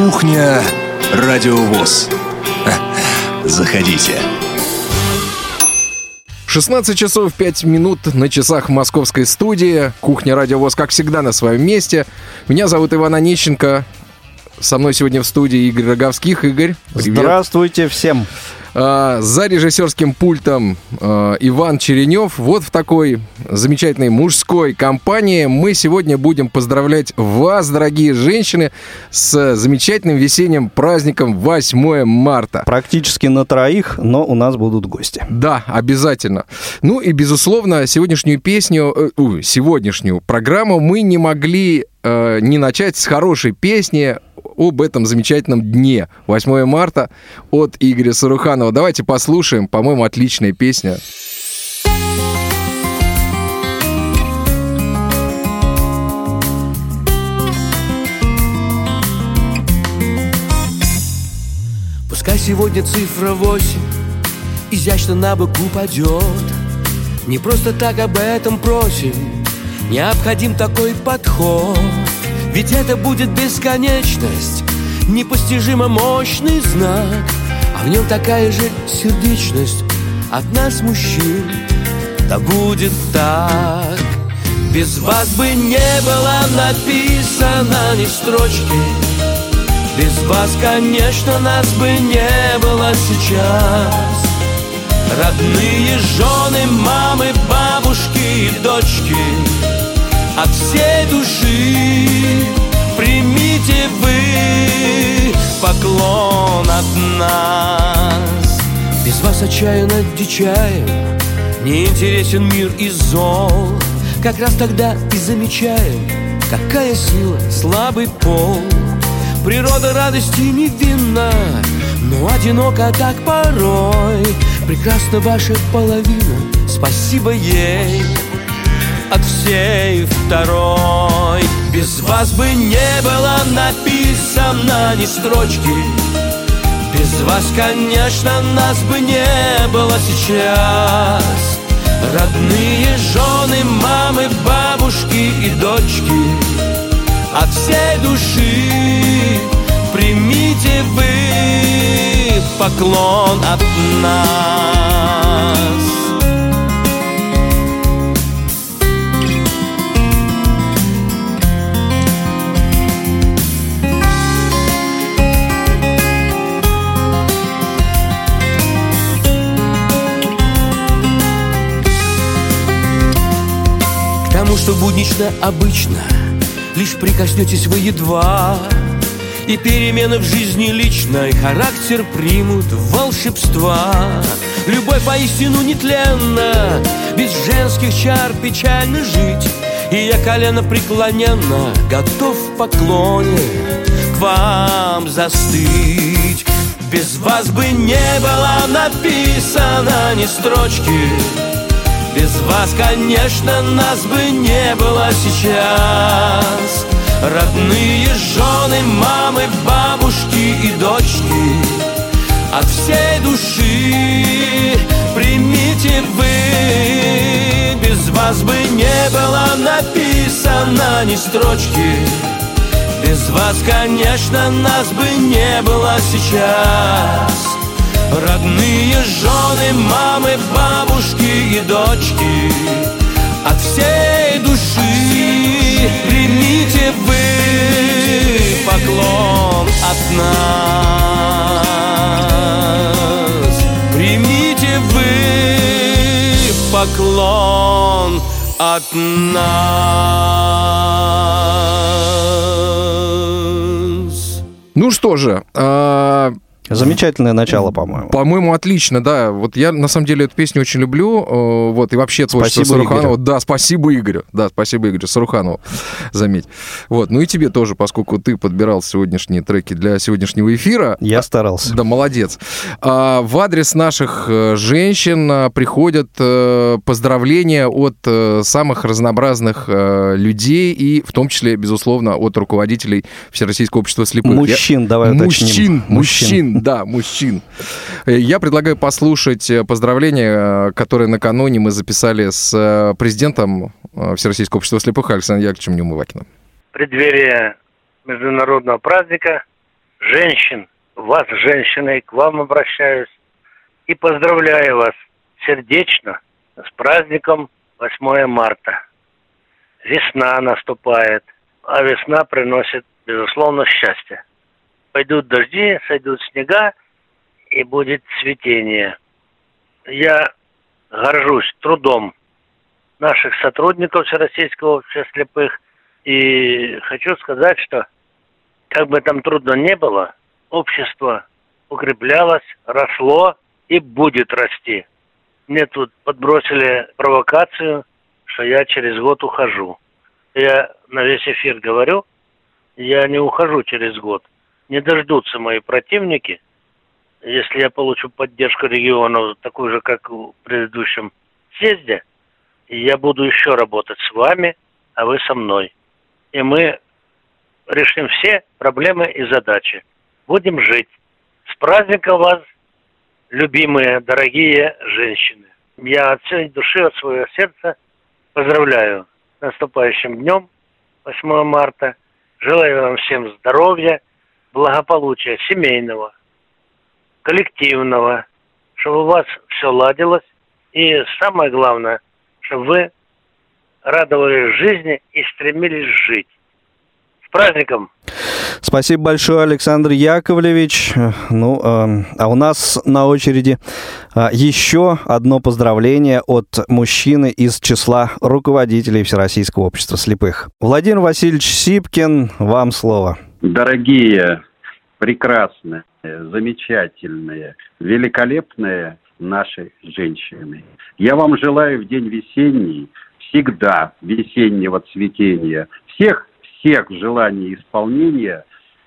Кухня Радиовоз. Заходите. 16 часов 5 минут на часах московской студии. Кухня Радиовоз, как всегда, на своем месте. Меня зовут Иван Онищенко. Со мной сегодня в студии Игорь Роговских. Игорь, привет. Здравствуйте всем. А, за режиссерским пультом а, Иван Черенев. Вот в такой замечательной мужской компании мы сегодня будем поздравлять вас, дорогие женщины, с замечательным весенним праздником 8 марта. Практически на троих, но у нас будут гости. Да, обязательно. Ну и, безусловно, сегодняшнюю песню, э, сегодняшнюю программу мы не могли э, не начать с хорошей песни об этом замечательном дне, 8 марта, от Игоря Саруханова. Давайте послушаем, по-моему, отличная песня. Пускай сегодня цифра 8 изящно на бок упадет Не просто так об этом просим Необходим такой подход ведь это будет бесконечность Непостижимо мощный знак. А в нем такая же сердечность От нас, мужчин. Да будет так. Без вас бы не было написано ни строчки. Без вас, конечно, нас бы не было сейчас. Родные жены, мамы, бабушки и дочки от всей души примите вы поклон от нас. Без вас отчаянно дичаем, не интересен мир и зол. Как раз тогда и замечаем, какая сила слабый пол. Природа радости невинна, но одиноко так порой. Прекрасна ваша половина, спасибо ей от всей второй. Без вас бы не было написано ни строчки. Без вас, конечно, нас бы не было сейчас. Родные жены, мамы, бабушки и дочки От всей души примите вы поклон от нас что буднично обычно. Лишь прикоснетесь вы едва И перемены в жизни личной Характер примут волшебства. Любовь поистину нетленна Без женских чар печально жить. И я колено преклоненно Готов в поклоне К вам застыть. Без вас бы не было написано ни строчки вас, конечно, нас бы не было сейчас. Родные жены, мамы, бабушки и дочки От всей души примите вы. Без вас бы не было написано ни строчки. Без вас, конечно, нас бы не было сейчас Родные жены, мамы, бабушки и дочки. От всей души примите вы поклон от нас. Примите вы поклон от нас. Ну что же, а, Замечательное начало, по-моему. По-моему, отлично, да. Вот я, на самом деле, эту песню очень люблю. Э, вот, и вообще творчество спасибо Саруханова. Игорю. Да, спасибо Игорю. Да, спасибо Игорю Саруханову, заметь. Вот, ну и тебе тоже, поскольку ты подбирал сегодняшние треки для сегодняшнего эфира. Я старался. Да, молодец. А, в адрес наших э, женщин э, приходят поздравления от самых разнообразных людей и в том числе, безусловно, от руководителей Всероссийского общества слепых. Мужчин, я... давай уточним. Мужчин, мужчин, да, мужчин. Э, я предлагаю послушать э, поздравления, э, которые накануне мы записали с президентом Всероссийского общества слепых Александром Яковлевичем Неумывакиным. В преддверии международного праздника женщин, вас, женщины, к вам обращаюсь и поздравляю вас сердечно с праздником 8 марта. Весна наступает, а весна приносит, безусловно, счастье. Пойдут дожди, сойдут снега, и будет цветение. Я горжусь трудом наших сотрудников Всероссийского общества слепых и хочу сказать, что как бы там трудно не было, общество укреплялось, росло и будет расти. Мне тут подбросили провокацию, что я через год ухожу. Я на весь эфир говорю, я не ухожу через год. Не дождутся мои противники, если я получу поддержку регионов, такую же, как в предыдущем съезде, я буду еще работать с вами, а вы со мной. И мы решим все проблемы и задачи. Будем жить. С праздником вас, любимые, дорогие женщины. Я от всей души, от своего сердца поздравляю с наступающим днем, 8 марта. Желаю вам всем здоровья, благополучия семейного, коллективного, чтобы у вас все ладилось. И самое главное, чтобы вы радовались жизни и стремились жить. С праздником! Спасибо большое, Александр Яковлевич. Ну, э, а у нас на очереди э, еще одно поздравление от мужчины из числа руководителей Всероссийского общества слепых. Владимир Васильевич Сипкин, вам слово. Дорогие, прекрасные, замечательные, великолепные наши женщины. Я вам желаю в день весенний всегда весеннего цветения всех всех желаний исполнения,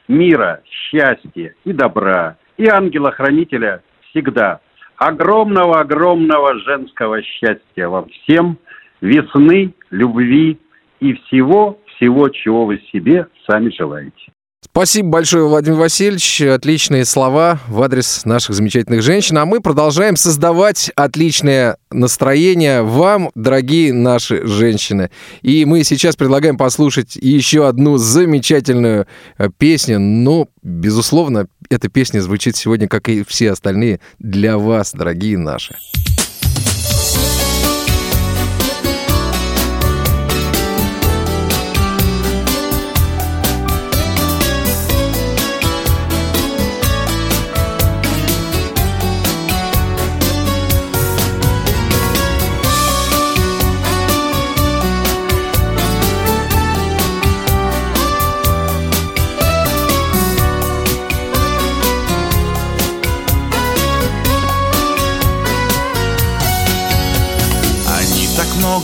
мира, счастья и добра, и ангела-хранителя всегда. Огромного-огромного женского счастья вам всем, весны, любви и всего-всего, чего вы себе сами желаете. Спасибо большое, Владимир Васильевич. Отличные слова в адрес наших замечательных женщин. А мы продолжаем создавать отличное настроение вам, дорогие наши женщины. И мы сейчас предлагаем послушать еще одну замечательную э, песню. Но, безусловно, эта песня звучит сегодня, как и все остальные, для вас, дорогие наши.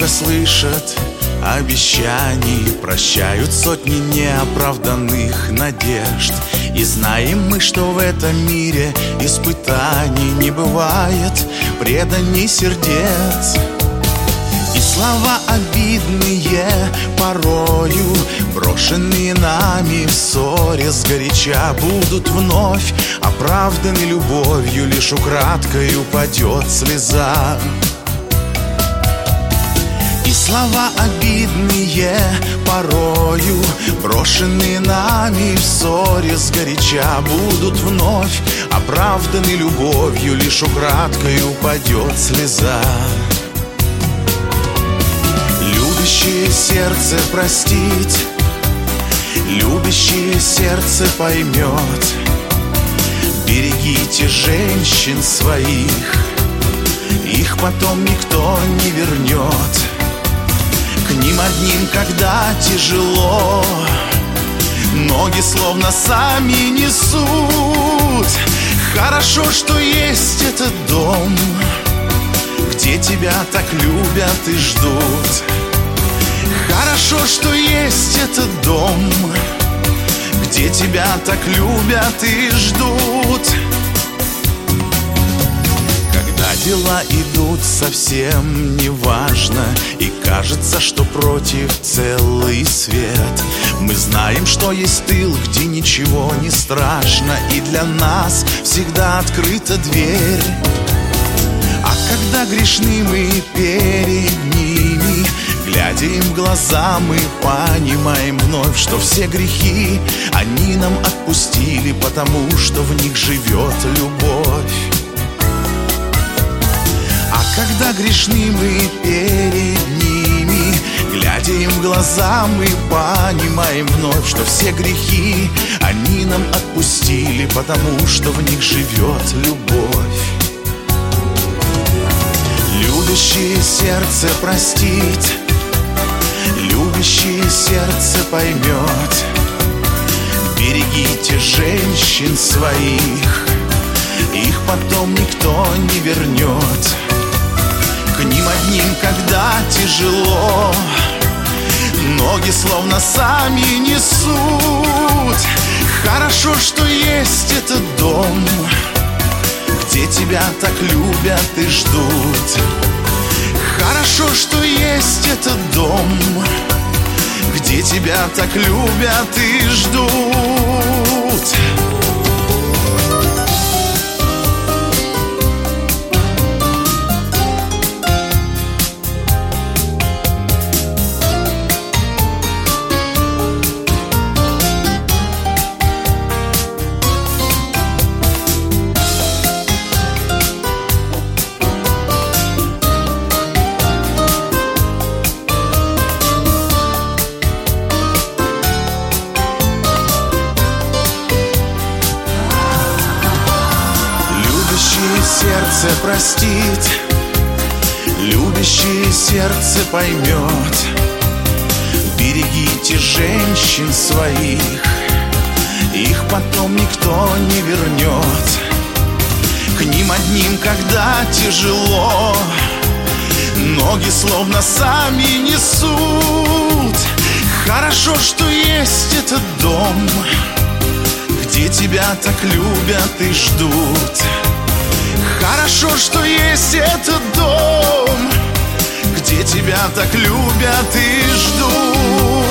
Слышат обещаний. Прощают сотни неоправданных надежд. И знаем мы, что в этом мире испытаний не бывает. Преданий сердец. И слова обидные порою Брошенные нами в ссоре сгоряча Будут вновь. Оправданы любовью Лишь украдкой упадет слеза и слова обидные порою. Брошенные нами в ссоре сгоряча Будут вновь. Оправданы любовью Лишь украдкой упадет слеза. Любящее сердце простить Любящее сердце поймет. Берегите женщин своих Их потом никто не вернет ним одним, когда тяжело. Ноги словно сами несут. Хорошо, что есть этот дом Где тебя так любят и ждут. Хорошо, что есть этот дом Где тебя так любят и ждут дела идут совсем неважно И кажется, что против целый свет Мы знаем, что есть тыл, где ничего не страшно И для нас всегда открыта дверь А когда грешны мы перед ними Глядя им в глаза, мы понимаем вновь, что все грехи они нам отпустили, потому что в них живет любовь. А когда грешны мы перед ними, глядя им в глаза, мы понимаем вновь, что все грехи они нам отпустили, потому что в них живет любовь. Любящее сердце простит, любящее сердце поймет. Берегите женщин своих, их потом никто не вернет. К ним одним, когда тяжело, ноги словно сами несут. Хорошо, что есть этот дом, где тебя так любят и ждут. Хорошо, что есть этот дом, где тебя так любят и ждут. Простит, любящее сердце поймет. Берегите женщин своих, их потом никто не вернет. К ним одним, когда тяжело, ноги словно сами несут. Хорошо, что есть этот дом, где тебя так любят и ждут. Хорошо, что есть этот дом, где тебя так любят и ждут.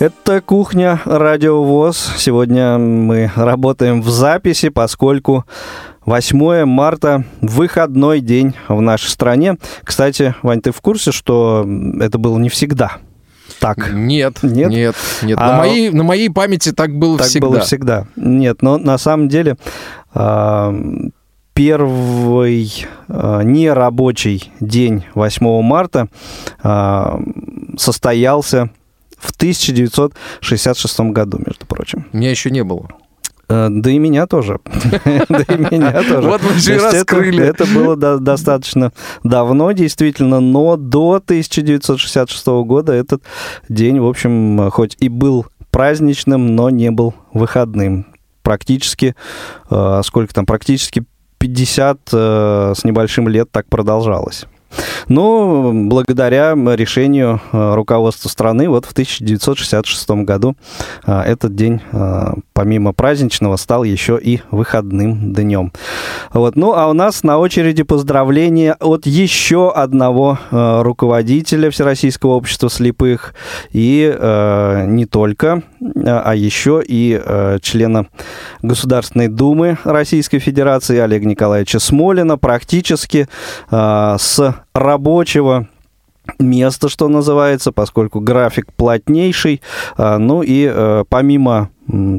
Это кухня Радио ВОЗ. Сегодня мы работаем в записи, поскольку 8 марта – выходной день в нашей стране. Кстати, Вань, ты в курсе, что это было не всегда? Так. Нет, Нет? нет, нет. А- На, моей, на моей памяти так было Так всегда. было всегда. Нет, но на самом деле а, первый а, нерабочий день 8 марта а, состоялся в 1966 году, между прочим. Меня еще не было. Э, Да и меня тоже. Да и меня тоже. Вот мы же раскрыли. Это было до- достаточно давно, действительно, но до 1966 года этот день, в общем, хоть и был праздничным, но не был выходным. Практически, э, сколько там, практически 50 э, с небольшим лет так продолжалось. Но благодаря решению э, руководства страны вот в 1966 году э, этот день, э, помимо праздничного, стал еще и выходным днем. Вот. Ну, а у нас на очереди поздравления от еще одного руководителя Всероссийского общества слепых и не только, а еще и члена Государственной Думы Российской Федерации Олега Николаевича Смолина практически с рабочего места, что называется, поскольку график плотнейший. А, Ну и э, помимо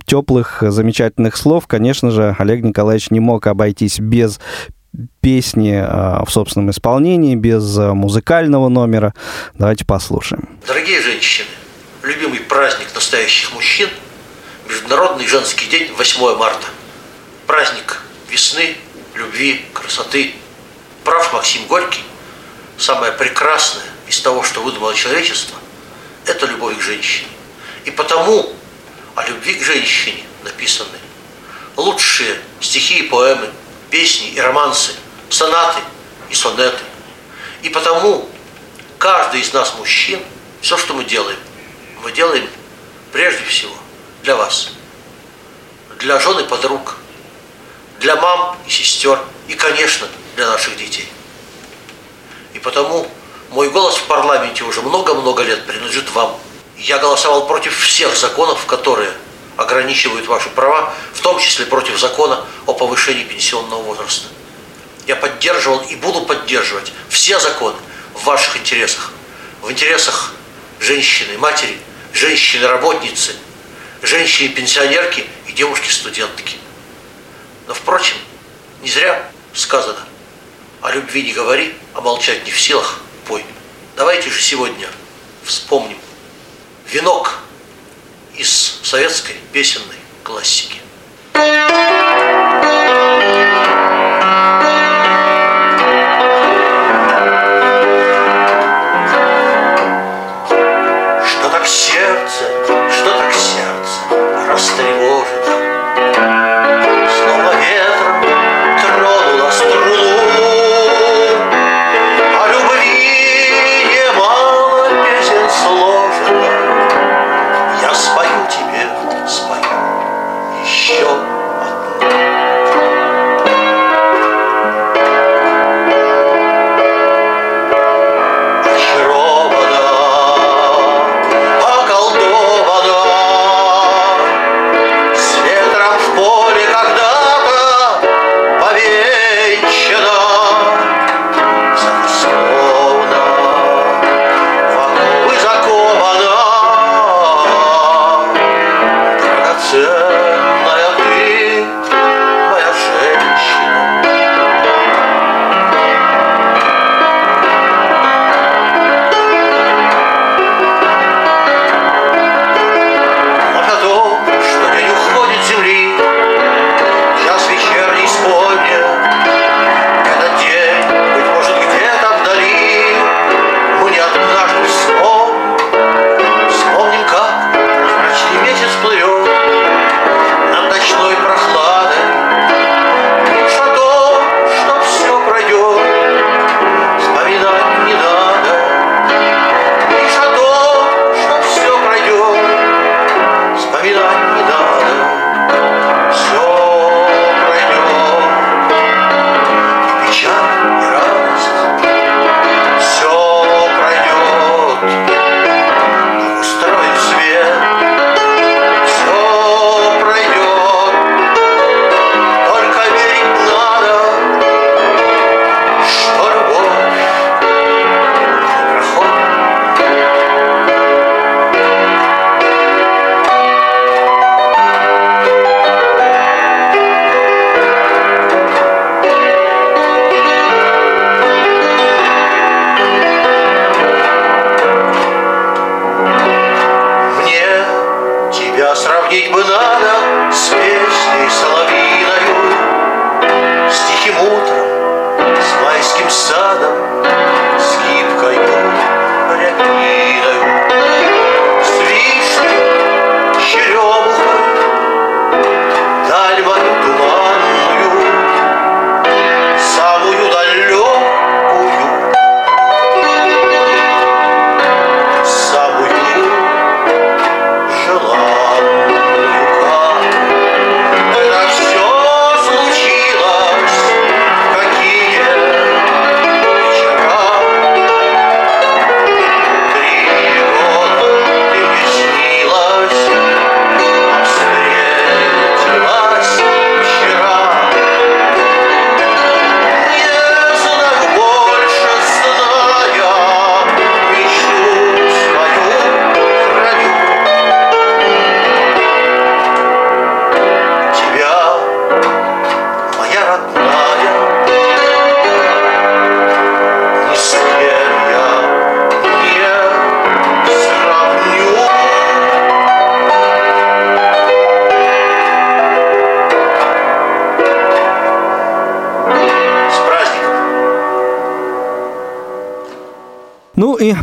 теплых, замечательных слов, конечно же, Олег Николаевич не мог обойтись без песни а, в собственном исполнении, без а, музыкального номера. Давайте послушаем. Дорогие женщины, любимый праздник настоящих мужчин – Международный женский день 8 марта. Праздник весны, любви, красоты. Прав Максим Горький. Самое прекрасное из того, что выдумало человечество – это любовь к женщине. И потому о любви к женщине написаны лучшие стихи и поэмы, песни и романсы, сонаты и сонеты. И потому каждый из нас, мужчин, все, что мы делаем, мы делаем прежде всего для вас, для жен и подруг, для мам и сестер и, конечно, для наших детей. Потому мой голос в парламенте уже много-много лет принадлежит вам. Я голосовал против всех законов, которые ограничивают ваши права, в том числе против закона о повышении пенсионного возраста. Я поддерживал и буду поддерживать все законы в ваших интересах, в интересах женщины, матери, женщины-работницы, женщины-пенсионерки и девушки-студентки. Но, впрочем, не зря сказано, о любви не говори, а молчать не в силах, пой. Давайте же сегодня вспомним венок из советской песенной классики.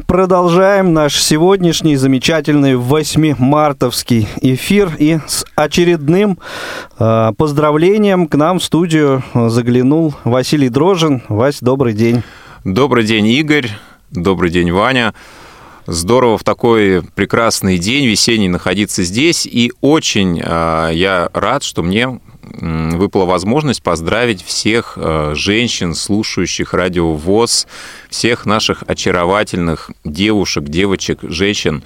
Продолжаем наш сегодняшний замечательный 8-мартовский эфир. И с очередным э, поздравлением к нам в студию заглянул Василий Дрожин. Вась, добрый день. Добрый день, Игорь. Добрый день, Ваня. Здорово в такой прекрасный день весенний находиться здесь. И очень э, я рад, что мне выпала возможность поздравить всех э, женщин, слушающих радио ВОЗ, всех наших очаровательных девушек, девочек, женщин.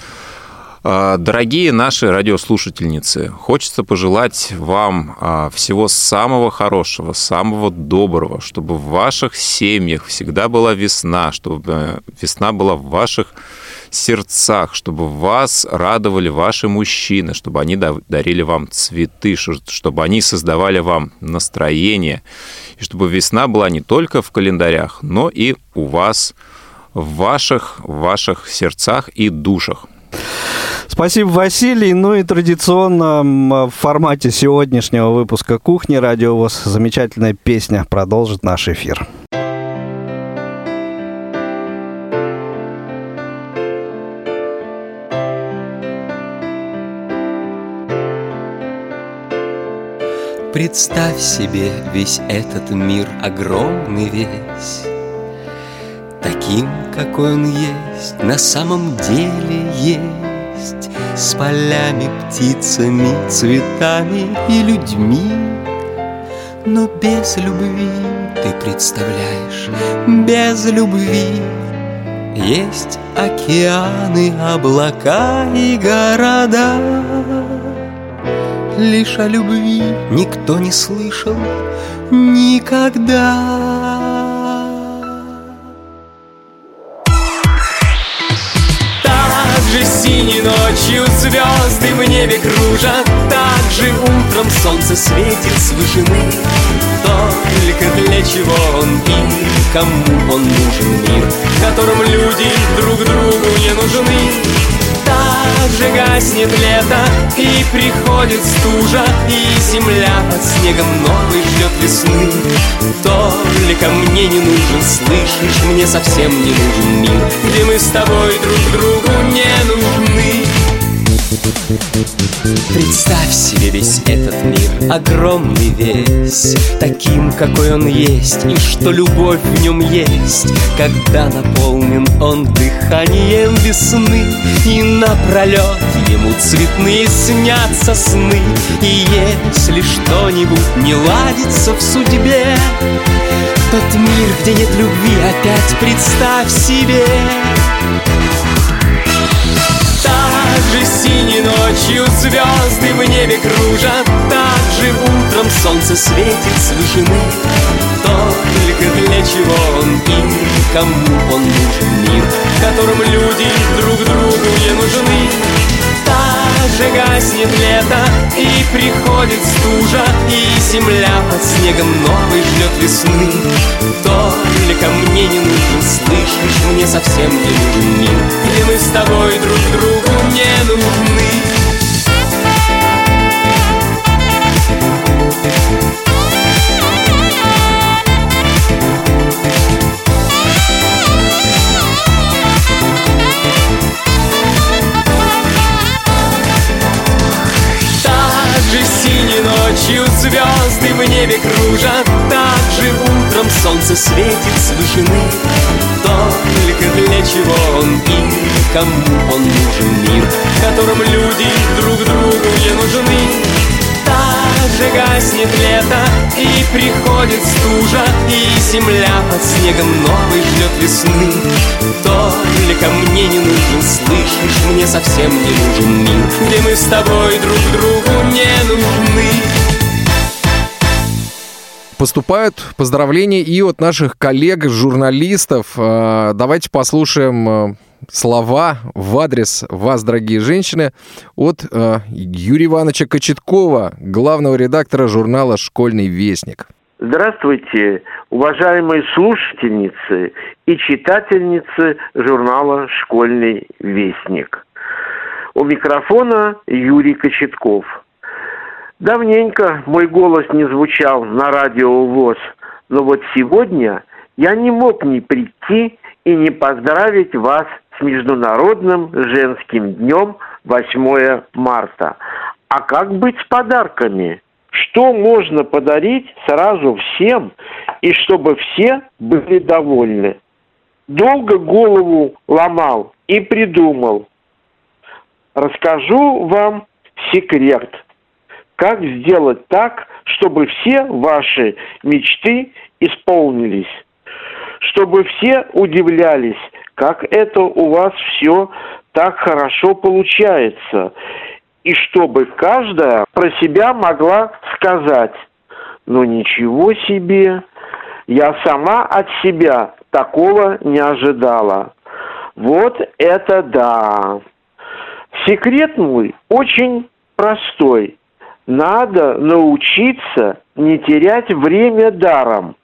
Э, дорогие наши радиослушательницы, хочется пожелать вам э, всего самого хорошего, самого доброго, чтобы в ваших семьях всегда была весна, чтобы весна была в ваших сердцах, чтобы вас радовали ваши мужчины, чтобы они дарили вам цветы, чтобы они создавали вам настроение, и чтобы весна была не только в календарях, но и у вас, в ваших, в ваших сердцах и душах. Спасибо, Василий. Ну и традиционно в формате сегодняшнего выпуска «Кухни» радио ВОЗ замечательная песня продолжит наш эфир. Представь себе весь этот мир огромный весь, Таким, какой он есть, на самом деле есть, С полями, птицами, цветами и людьми. Но без любви, ты представляешь, без любви Есть океаны, облака и города. Лишь о любви никто не слышал никогда. Ночью звезды в небе кружат, Так же утром солнце светит с вышины. Только для чего он и кому он нужен мир, В котором люди друг другу не нужны. Же гаснет лето И приходит стужа И земля под снегом новый ждет весны. Только мне не нужен, слышишь, мне совсем не нужен мир Где мы с тобой друг другу не нужны Представь себе весь этот мир, огромный весь, Таким, какой он есть, и что любовь в нем есть, Когда наполнен он дыханием весны, И напролет ему цветные снятся сны, И если что-нибудь не ладится в судьбе, Тот мир, где нет любви, опять представь себе. Же синей ночью звезды в небе кружат. Так же утром солнце светит с вышины Только для чего он и кому он нужен мир В котором люди друг другу не нужны. Так же гаснет лето и приходит стужа И земля под снегом новый ждет весны. Только мне не нужен, слышишь, мне совсем не нужен мир. Где мы с тобой друг другу не нужны. Также синей ночью звезды в небе кружат Так же утром солнце светит с вышины Только для чего он и кому он нужен мир, в котором люди друг другу не нужны. Также гаснет лето и приходит стужа, и земля под снегом новый ждет весны. Только мне не нужен, слышишь, мне совсем не нужен мир, где мы с тобой друг другу не нужны поступают поздравления и от наших коллег-журналистов. А, давайте послушаем а, слова в адрес вас, дорогие женщины, от э, Юрия Ивановича Кочеткова, главного редактора журнала «Школьный вестник». Здравствуйте, уважаемые слушательницы и читательницы журнала «Школьный вестник». У микрофона Юрий Кочетков. Давненько мой голос не звучал на радио ВОЗ, но вот сегодня я не мог не прийти и не поздравить вас с Международным женским днем 8 марта. А как быть с подарками? Что можно подарить сразу всем, и чтобы все были довольны? Долго голову ломал и придумал. Расскажу вам секрет. Как сделать так, чтобы все ваши мечты исполнились? Чтобы все удивлялись, как это у вас все так хорошо получается. И чтобы каждая про себя могла сказать, ну ничего себе, я сама от себя такого не ожидала. Вот это да! Секрет мой очень простой. Надо научиться не терять время даром.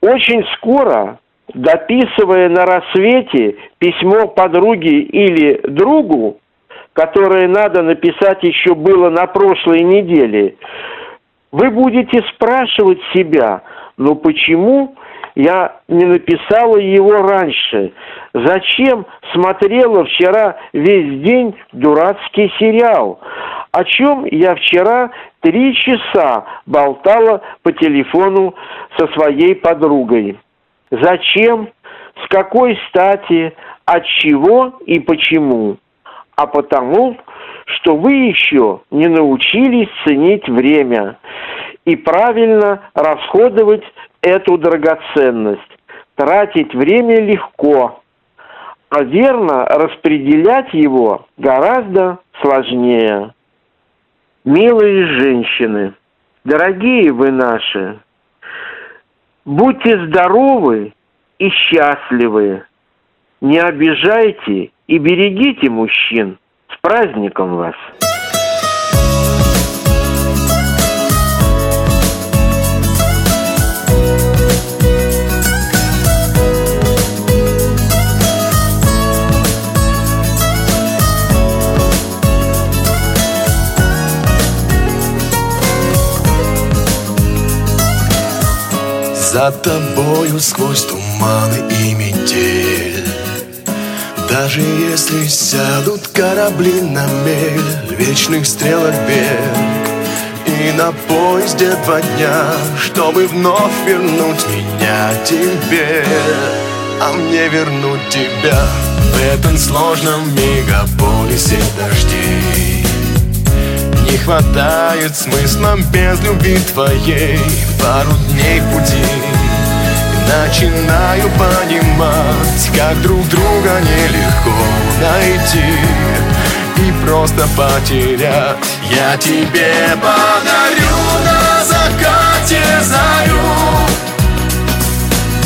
Очень скоро, дописывая на рассвете письмо подруге или другу, которое надо написать еще было на прошлой неделе, вы будете спрашивать себя, ну почему я не написала его раньше? Зачем смотрела вчера весь день дурацкий сериал? О чем я вчера три часа болтала по телефону со своей подругой? Зачем? С какой стати? От чего и почему? А потому, что вы еще не научились ценить время и правильно расходовать эту драгоценность. Тратить время легко, а верно распределять его гораздо сложнее. Милые женщины, дорогие вы наши, будьте здоровы и счастливы. Не обижайте и берегите мужчин. С праздником вас! За тобою сквозь туманы и метель. Даже если сядут корабли на мель Вечных стрелок берег И на поезде два дня Чтобы вновь вернуть меня тебе. А мне вернуть тебя В этом сложном мегаполисе дождей не хватает смысла без любви твоей. Пару дней пути. И начинаю понимать Как друг друга нелегко найти. И просто потерять. Я тебе подарю на закате зарю.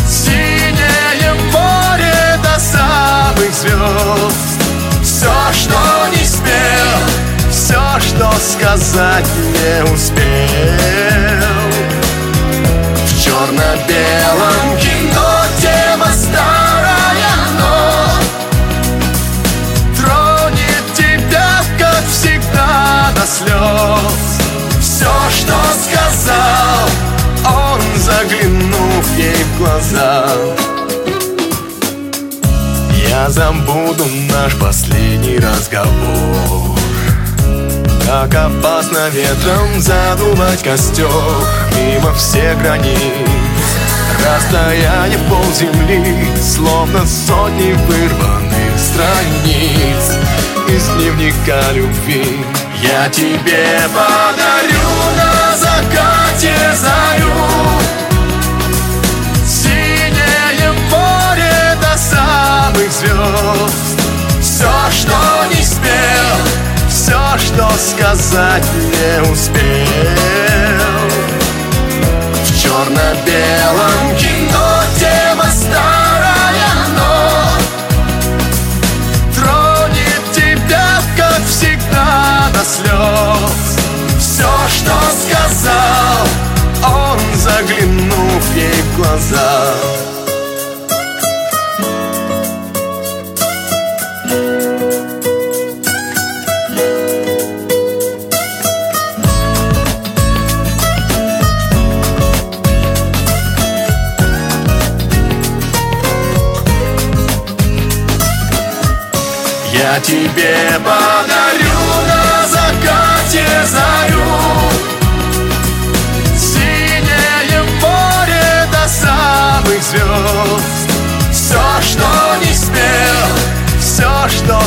Синее море до самых звезд. Все, что не спел все, что сказать не успел. В черно-белом кино тема старая, но Тронет тебя, как всегда, до слез Все, что сказал он, заглянув ей в глаза. Я забуду наш последний разговор как опасно ветром задувать костер Мимо всех границ. Расстояние полземли Словно сотни вырванных страниц. Из дневника любви Я тебе подарю на закате зарю. Синее море до самых звезд. Все, что что сказать не успел. В черно-белом кино тема старая, но Тронет тебя, как всегда, до слез Все, что сказал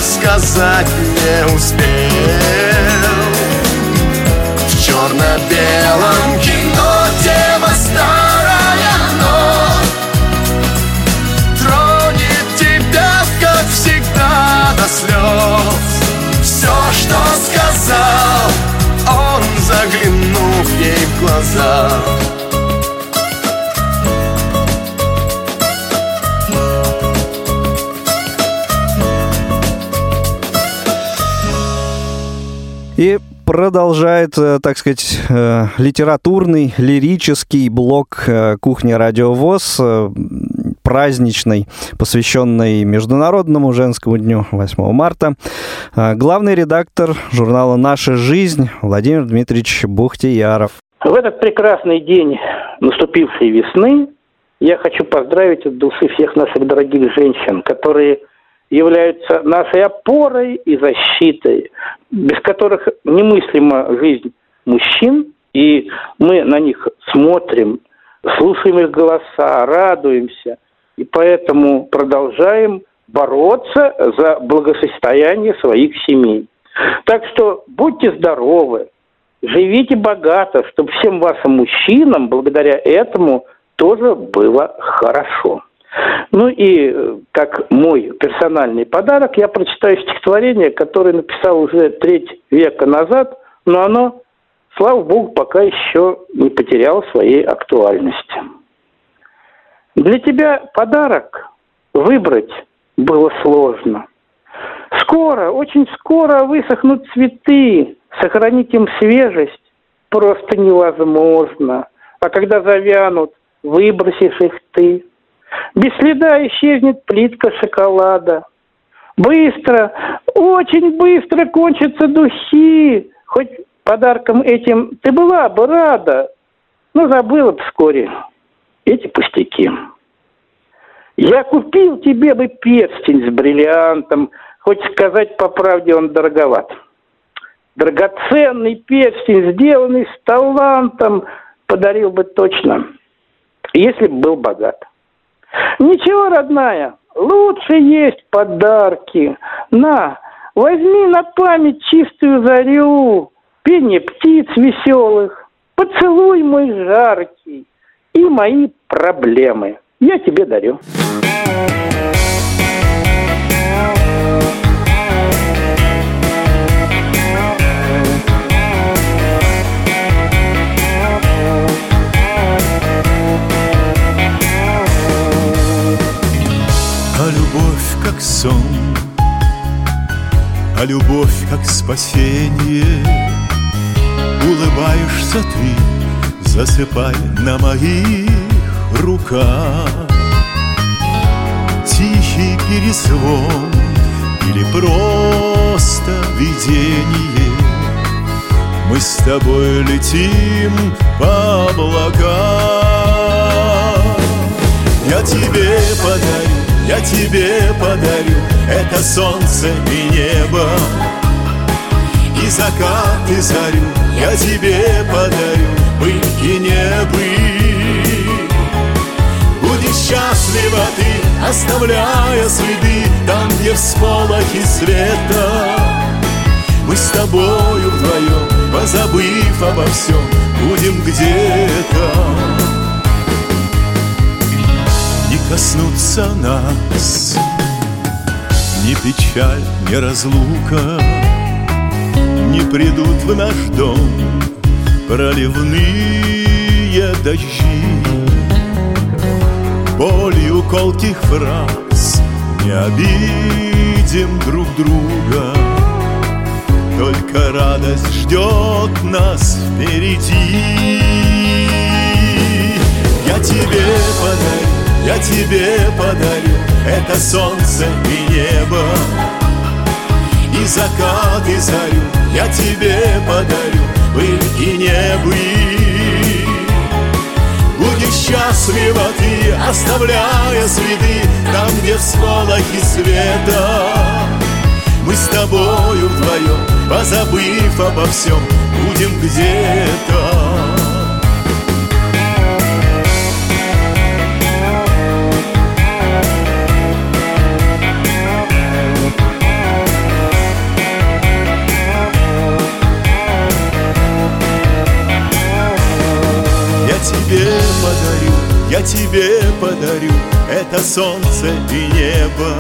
сказать не успел. В черно-белом кино тема старая, но Тронет тебя, как всегда, до слез Все, что сказал он, заглянув ей в глаза продолжает, э, так сказать, э, литературный, лирический блок э, «Кухня Радио ВОЗ», э, праздничный, посвященный Международному женскому дню 8 марта. Главный редактор журнала «Наша жизнь» Владимир Дмитриевич Бухтияров. В этот прекрасный день наступившей весны я хочу поздравить от души всех наших дорогих женщин, которые являются нашей опорой и защитой, без которых немыслима жизнь мужчин, и мы на них смотрим, слушаем их голоса, радуемся, и поэтому продолжаем бороться за благосостояние своих семей. Так что будьте здоровы, живите богато, чтобы всем вашим мужчинам благодаря этому тоже было хорошо. Ну и э, как мой персональный подарок, я прочитаю стихотворение, которое написал уже треть века назад, но оно, слава богу, пока еще не потеряло своей актуальности. Для тебя подарок выбрать было сложно. Скоро, очень скоро высохнут цветы, сохранить им свежесть просто невозможно. А когда завянут, выбросишь их ты. Без следа исчезнет плитка шоколада. Быстро, очень быстро кончатся духи. Хоть подарком этим ты была бы рада, но забыла бы вскоре эти пустяки. Я купил тебе бы перстень с бриллиантом, хоть сказать по правде он дороговат. Драгоценный перстень, сделанный с талантом, подарил бы точно, если бы был богат. Ничего, родная, лучше есть подарки. На, возьми на память чистую зарю, пение птиц веселых, поцелуй мой жаркий и мои проблемы. Я тебе дарю. А любовь как спасение. Улыбаешься ты, засыпай на моих руках. Тихий перезвон или просто видение. Мы с тобой летим по облакам. Я тебе подарю, я тебе подарю Это солнце и небо. И закат, и зарю Я тебе подарю. Быть и не быть Будешь счастлива ты, оставляя следы Там, где всполохи света. Мы с тобою вдвоем, позабыв обо всем Будем где-то. Не коснутся нас Ни печаль, ни разлука Не придут в наш дом. Проливные дожди Болью колких фраз Не обидим друг друга. Только радость ждет нас впереди. Я тебе подарю я тебе подарю Это солнце и небо. И закат, и зарю Я тебе подарю. Быть и не быть Будешь счастлива ты, оставляя следы Там, где всполохи света. Тобою вдвоем, позабыв обо всем, будем где-то. Я тебе подарю Это солнце и небо.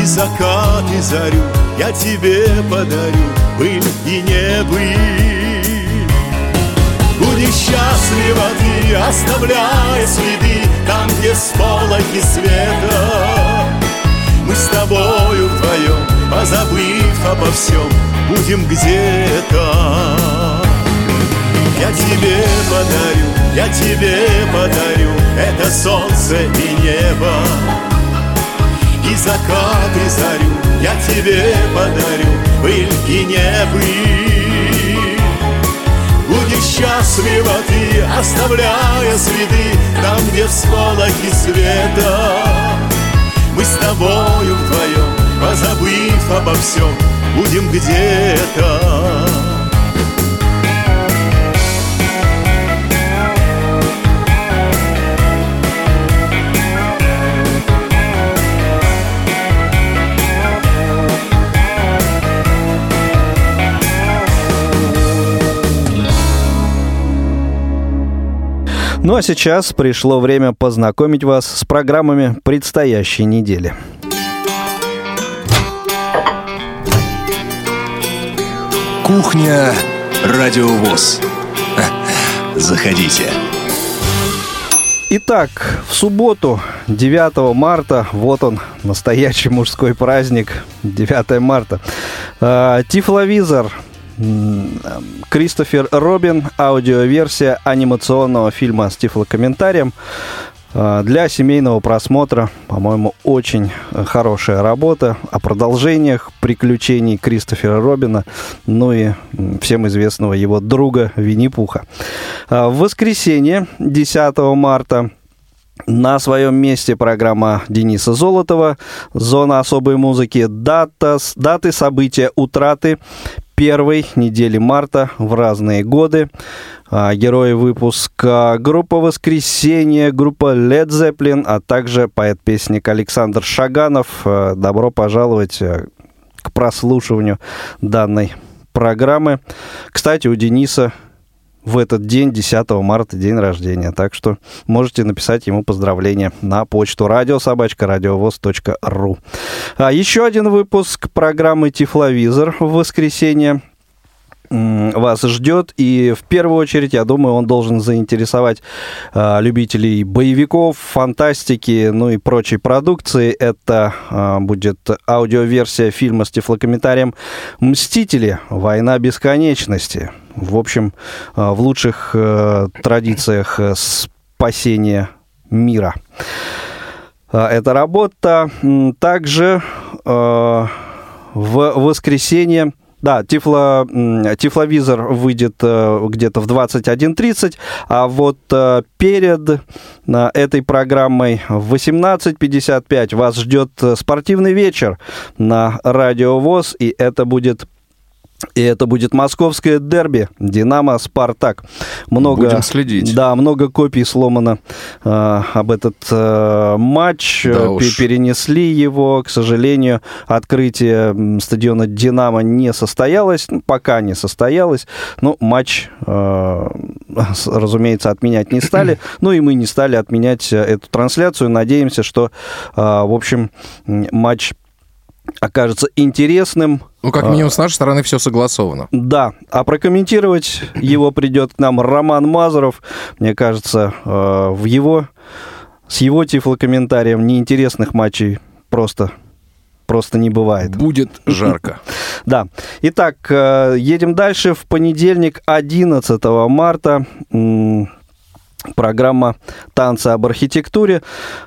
И закат, и зарю Я тебе подарю пыль и не быль Будешь счастлива ты, оставляя следы Там, где сполохи света. Мы с тобою вдвоем, позабыв обо всем Будем где-то. Я тебе подарю, я тебе подарю Это солнце и небо. И закат, и зарю Я тебе подарю пыль и небы. Будешь счастлива ты, оставляя следы Там, где всполохи света. Мы с тобою вдвоем, позабыв обо всем Будем где-то Ну а сейчас пришло время познакомить вас с программами предстоящей недели. Кухня Радиовоз. Заходите. Итак, в субботу, 9 марта, вот он, настоящий мужской праздник, 9 марта. Э, Тифловизор, Кристофер Робин, аудиоверсия анимационного фильма с тифлокомментарием. Э, Для семейного просмотра, по-моему, очень хорошая работа о продолжениях приключений Кристофера Робина, ну и всем известного его друга Винни-Пуха. Э, В воскресенье, 10 марта, на своем месте программа Дениса Золотова «Зона особой музыки. Дата, даты события утраты первой недели марта в разные годы. А, Герои выпуска группа «Воскресенье», группа Led Zeppelin, а также поэт-песник Александр Шаганов. А, Добро пожаловать а, к прослушиванию данной программы. Кстати, у Дениса в этот день, 10 марта, день рождения. Так что можете написать ему поздравления на почту радиособачка.радиовоз.ру. А еще один выпуск программы «Тифловизор» в воскресенье вас ждет. И в первую очередь, я думаю, он должен заинтересовать а, любителей боевиков, фантастики, ну и прочей продукции. Это а, будет аудиоверсия фильма с тифлокомментарием «Мстители. Война бесконечности». В общем, а, в лучших э, традициях э, спасения мира. А, Эта работа также э, в воскресенье да, тифло, тифловизор выйдет э, где-то в 21.30, а вот э, перед э, этой программой в 18.55 вас ждет спортивный вечер на Радио ВОЗ, и это будет и это будет московское дерби «Динамо Спартак». Много, Будем следить. Да, много копий сломано э, об этот э, матч. Да уж. пе- Перенесли его. К сожалению, открытие стадиона «Динамо» не состоялось. Ну, Пока не состоялось. Но матч, э, разумеется, отменять не стали. Ну и мы не стали отменять э, эту трансляцию. Надеемся, что, э, в общем, матч окажется интересным. Ну, как А, минимум, с нашей стороны все согласовано. да, а прокомментировать его придет к нам Роман Мазуров. Мне кажется, э, в его, с его тифлокомментарием неинтересных матчей просто, просто не бывает. Будет жарко. Да. Итак, э, едем дальше. В понедельник, 11 марта, программа «Танцы об архитектуре».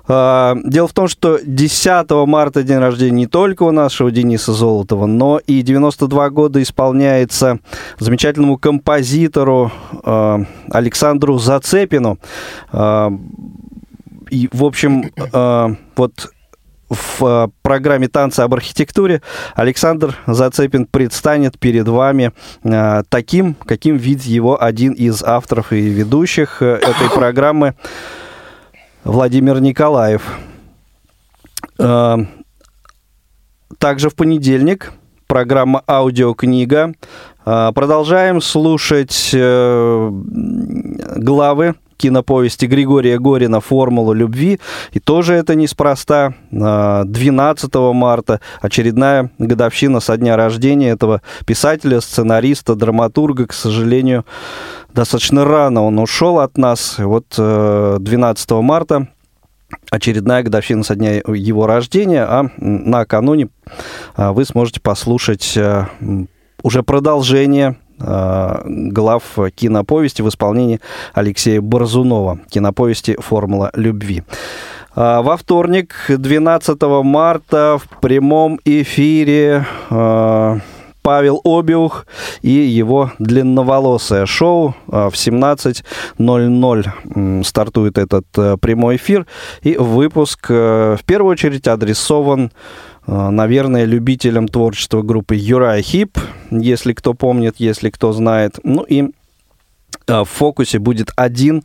Э, Дело в том, что 10 марта день рождения не только у нашего Дениса Золотова, но и 92 года исполняется замечательному композитору э, Александру Зацепину. Э, И, в общем, вот в э, программе «Танцы об архитектуре» Александр Зацепин предстанет перед вами э, таким, каким видит его один из авторов и ведущих э, этой программы Владимир Николаев. Также в понедельник программа «Аудиокнига». Продолжаем слушать главы киноповести Григория Горина «Формула любви». И тоже это неспроста. 12 марта очередная годовщина со дня рождения этого писателя, сценариста, драматурга. К сожалению, достаточно рано он ушел от нас. Вот 12 марта очередная годовщина со дня его рождения, а накануне вы сможете послушать уже продолжение Э, глав киноповести в исполнении Алексея Борзунова, киноповести «Формула любви». А во вторник, 12 марта, в прямом эфире э, Павел Обиух и его длинноволосое шоу э, в 17.00 стартует этот прямой эфир. И выпуск в первую очередь адресован Э, наверное, любителям творчества группы Юрай Хип, если кто помнит, если кто знает. Ну и э, в фокусе будет один,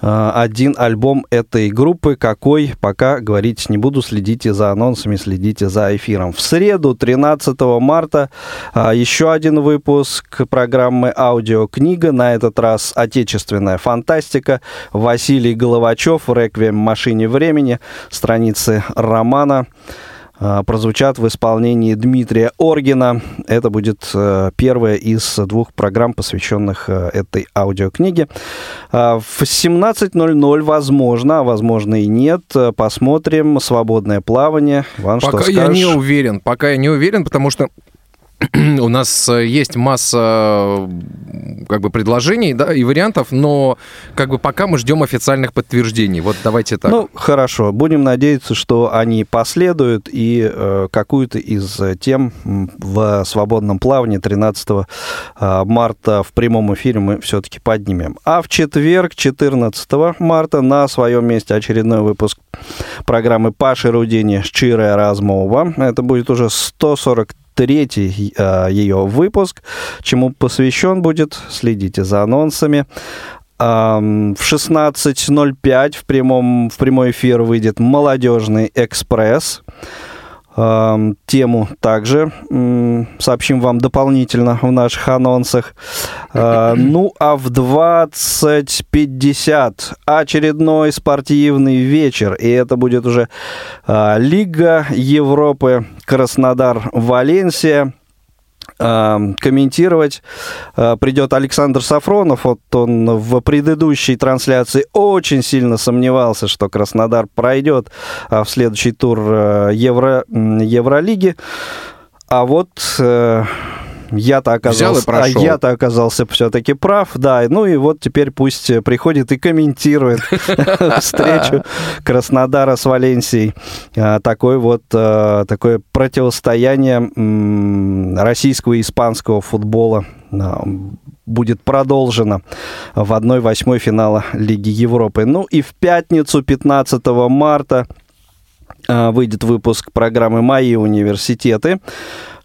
э, один альбом этой группы. Какой, пока говорить не буду. Следите за анонсами, следите за эфиром. В среду, 13 марта, еще один выпуск программы «Аудиокнига». На этот раз отечественная фантастика. Василий Головачев, «Реквием машине времени», страницы романа прозвучат в исполнении Дмитрия Оргина. Это будет э, первая из двух программ, посвященных э, этой аудиокниге. В 17.00, возможно, а возможно и нет, посмотрим «Свободное плавание». Иван, пока что я не уверен, пока я не уверен, потому что у нас э, есть масса как бы предложений да, и вариантов, но как бы пока мы ждем официальных подтверждений. Вот давайте так. Ну, хорошо. Будем надеяться, что они последуют и э, какую-то из тем в свободном плавании 13 э, марта в прямом эфире мы все-таки поднимем. А в четверг, 14 марта, на своем месте очередной выпуск программы Паши Рудини «Щирая размова». Это будет уже 140 третий э, ее выпуск, чему посвящен будет. Следите за анонсами. В 16.05 в, прямом, в прямой эфир выйдет «Молодежный экспресс». Тему также сообщим вам дополнительно в наших анонсах. А, ну, а в 20.50 очередной спортивный вечер. И это будет уже а, Лига Европы Краснодар-Валенсия комментировать придет Александр Сафронов. Вот он в предыдущей трансляции очень сильно сомневался, что Краснодар пройдет в следующий тур э, Евро, Евролиги. А вот э, я-то оказался, а я-то оказался все-таки прав, да. Ну и вот теперь пусть приходит и комментирует встречу Краснодара с Валенсией. А, такое вот а, такое противостояние российского и испанского футбола а, будет продолжено в 1-8 финала Лиги Европы. Ну и в пятницу, 15 марта, выйдет выпуск программы «Мои университеты».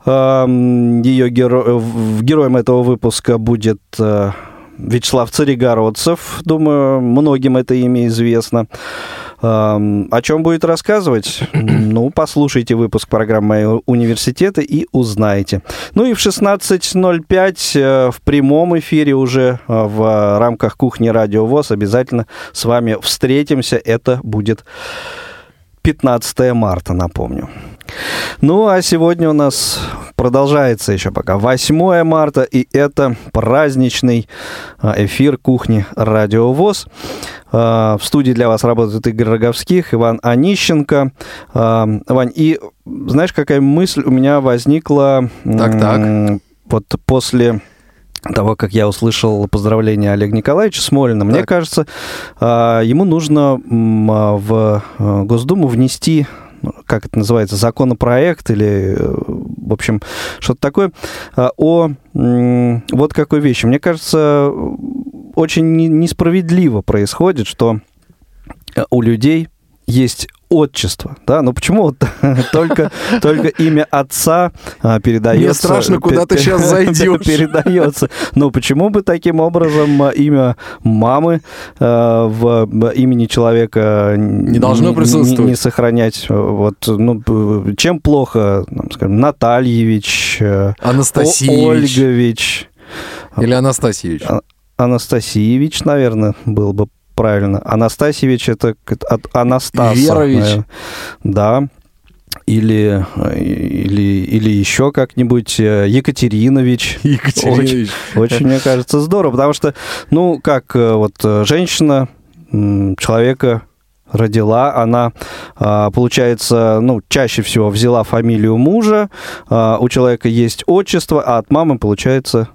Ее геро... героем этого выпуска будет э, Вячеслав Царегородцев. Думаю, многим это имя известно. О чем будет рассказывать? Ну, послушайте выпуск программы университета и узнаете. Ну и в 16.05 э, в прямом эфире уже э, в рамках кухни Радио ВОЗ обязательно с вами встретимся. Это будет 15 марта, напомню. Ну, а сегодня у нас продолжается еще пока 8 марта, и это праздничный а, эфир кухни Радио ВОЗ. А, в студии для вас работают Игорь Роговских, Иван Онищенко. А, Вань, и знаешь, какая мысль у меня возникла так, так. вот после того, как я услышал поздравления Олега Николаевича Смолина, мне кажется, ему нужно в Госдуму внести как это называется, законопроект или, э, в общем, что-то такое, а, о вот какой вещи. Мне кажется, очень несправедливо происходит, что у людей есть отчество, да, но почему вот только, только имя отца а, передается? Мне страшно, куда ты сейчас зайдешь. Передается. Но почему бы таким образом а, имя мамы а, в имени человека не должно присутствовать. Не, сохранять. Вот, ну, чем плохо, скажем, Натальевич, Анастасиевич. Ольгович. Или Анастасьевич. Анастасиевич, наверное, было бы правильно. Анастасьевич это от Анастаса. Верович. наверное. Да. Или, или, или еще как-нибудь э, Екатеринович. Екатеринович. Очень, очень, мне кажется, здорово, потому что, ну, как э, вот э, женщина человека родила, она, а, получается, ну, чаще всего взяла фамилию мужа, а, у человека есть отчество, а от мамы, получается,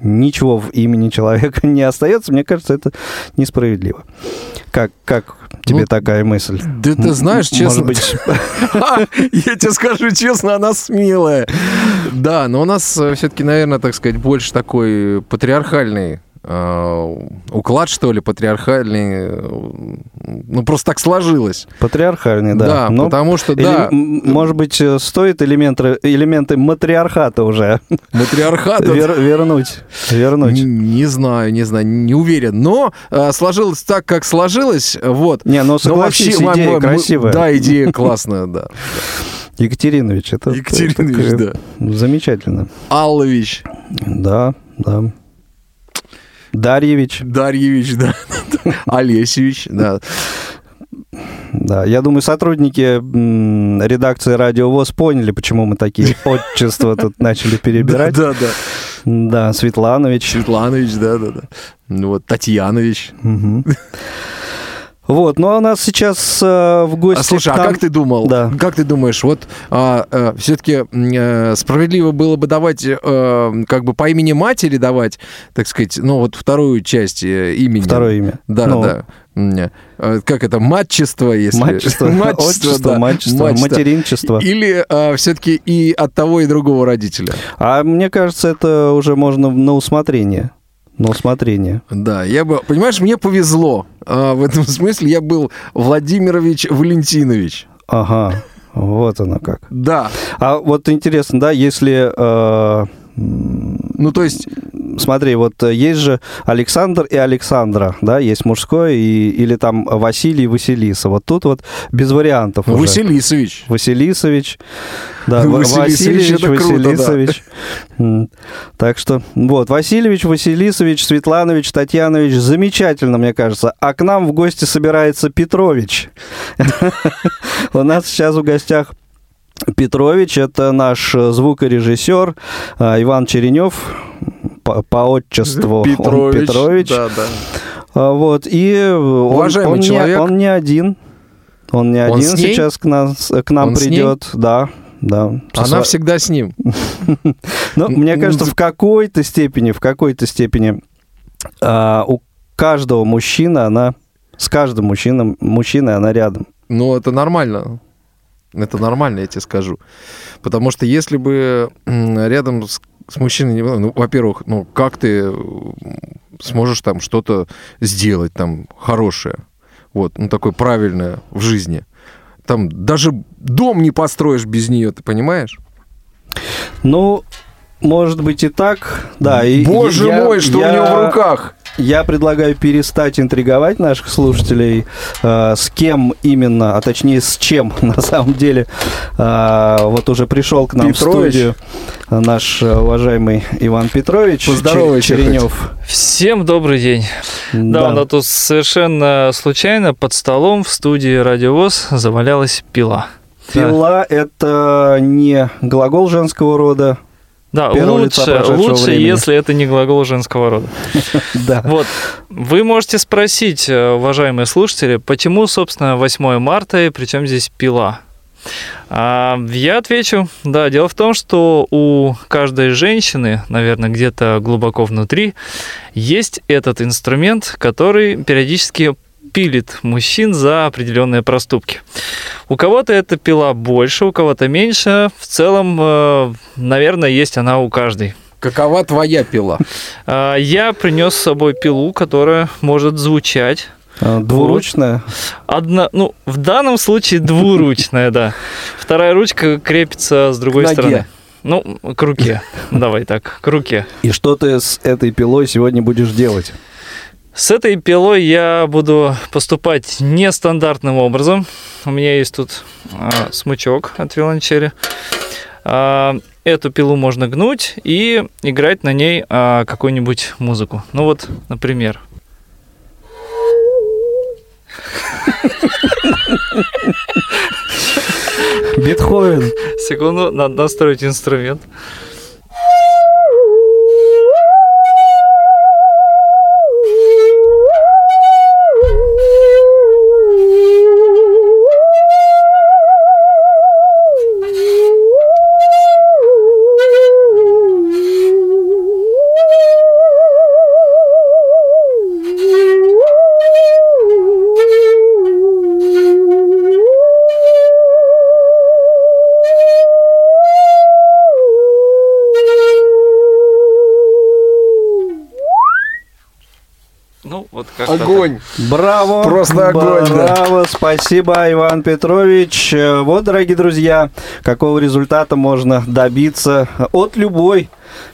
ничего в имени человека не остается. Мне кажется, это несправедливо. Как, как тебе Ну, такая мысль? Да ты знаешь, честно... Может быть, Я тебе скажу честно, она смелая. Да, но у нас все-таки, наверное, так сказать, больше такой патриархальный э, уклад, что ли, патриархальный. э, Ну, просто так сложилось. патриархальный, да. Да, Но- потому что, или, да, м, может быть, э, стоит элементы, элементы матриархата уже матриархат... это- вер- вернуть. вернуть. Н- Не знаю, не знаю, не уверен. Но э, сложилось так, как сложилось. Вот. Не, ну Но согласись, вообще, идея мы- мы- красивая. Да, идея классная, да. Екатеринович, это, Екатеринович, это замечательно. Аллович, Да, да. Дарьевич, Дарьевич, да. Олесевич, да. да. Я думаю, сотрудники редакции Радио ВОЗ поняли, почему мы такие отчества тут начали перебирать. Да, да. Да, Светланович. Светланович, да, да, да. Ну вот, Татьянович. Вот, ну а у нас сейчас э, в гости... А слушай, к а как ты думал? Да. Как ты думаешь, вот все-таки справедливо было бы давать э, как бы по имени матери давать, так сказать, ну вот вторую часть э, имени. Второе имя. Да, Ну. да. М, э, Как это? Матчество, если... Матчество, отчество, да. матчество, материнчество. Или все-таки и от того, и другого родителя. А мне кажется, это уже можно на усмотрение. На усмотрение. Да, я бы, понимаешь, мне повезло. А, в этом смысле я был Владимирович Валентинович. Ага, вот оно как. Да. А вот интересно, да, если... э, Ну, то есть, Смотри, вот э, есть же Александр и Александра, да, есть мужское, и, или там Василий и Василиса. Вот тут вот без вариантов ну, уже. Василисович. Василисович, да, Ну, Васильевич, это круто. Василисович. Так что, вот, Васильевич, Василисович, Светланович, Татьянович, замечательно, мне кажется. А к нам в гости собирается Петрович. У нас сейчас в гостях Петрович, это наш э, звукорежиссер а, Иван Черенев, по, по отчеству он Петрович. Петрович. Да, да. А, Вот, и он, Уважаемый он не- человек. он не один. Он не Он один сейчас к, нас, к нам Он придет. Да, да. Со Она сво- всегда с ним. Ну, мне кажется, в какой-то степени, в какой-то степени а, у каждого мужчины она, с каждым мужчиной, мужчиной она рядом. Ну, это нормально. Это нормально, я тебе скажу. Потому что если бы рядом с, с мужчиной не было, ну, во-первых, ну, как ты сможешь там что-то сделать там хорошее, вот, ну, такое правильное в жизни. Там даже дом не построишь без нее, ты понимаешь? Ну, может быть и так, да. И Боже я- мой, что я- у него в руках! Я предлагаю перестать интриговать наших слушателей, э, с кем именно, а точнее с чем на самом деле. э, вот уже пришел к нам Петрович. в студию наш э, уважаемый Иван Петрович Поздоровайся Чер- Черенев. Всем добрый день. Да, Да. у нас тут совершенно случайно под столом в студии Радиовоз завалялась пила. Пила это не глагол женского рода. Да, Первого лучше, лучше времени. если это не глагол женского рода. Да. Вот, вы можете спросить, э, уважаемые слушатели, почему, собственно, 8 марта и причем здесь пила? А, я отвечу. Да, дело в том, что у каждой женщины, наверное, где-то глубоко внутри, есть этот инструмент, который периодически пилит мужчин за определенные проступки. У кого-то эта пила больше, у кого-то меньше. В целом, э, наверное, есть она у каждой. Какова твоя пила? А, Я принес с собой пилу, которая может звучать А, Двуручная? Одна, ну, в данном случае двуручная, да. Вторая ручка крепится с другой К ноге. стороны. Ну, к руке. Давай так, к руке. И что ты с этой пилой сегодня будешь делать? С этой пилой я буду поступать нестандартным образом. У меня есть тут а, смычок от виолончели. А, эту пилу можно гнуть и играть на ней а, какую-нибудь музыку. Ну вот, например. Бетховен. Секунду, надо настроить инструмент. Вот Огонь! Браво! Просто огонь, да. Браво! Спасибо, Иван Петрович. Э, Вот, дорогие друзья, какого результата можно добиться от любой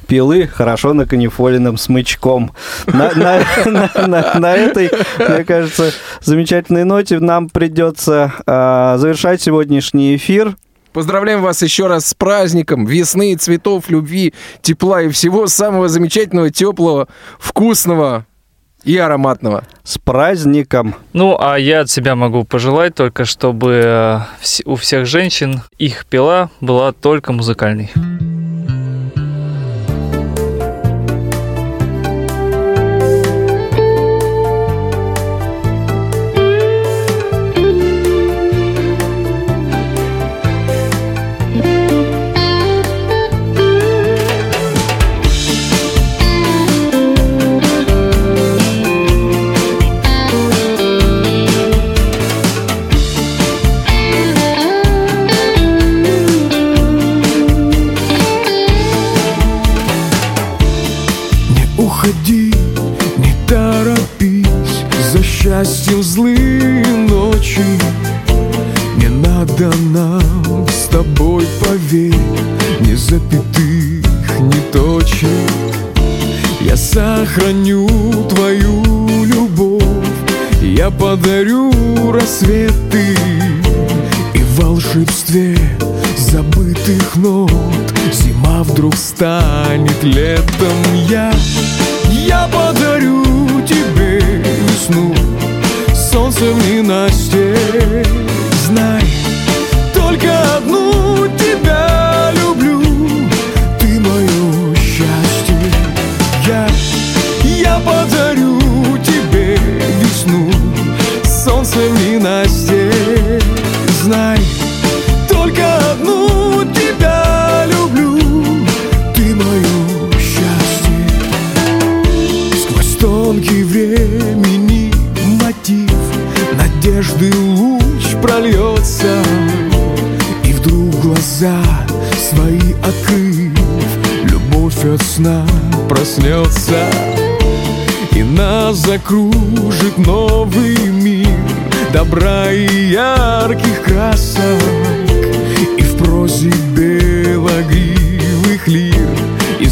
пилы, хорошо наканифоленным смычком. На, на- на- на- на этой, мне кажется, замечательной ноте нам придется а, завершать сегодняшний эфир. Поздравляем вас еще раз с праздником весны, цветов, любви, тепла и всего самого замечательного, теплого, вкусного и ароматного. С праздником! Ну, а я от себя могу пожелать только, чтобы э, у всех женщин их пила была только музыкальной. Сохраню твою любовь. Я подарю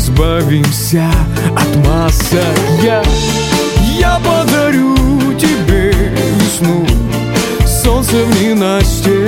Избавимся от масок Я, я подарю тебе весну Солнце в ненастье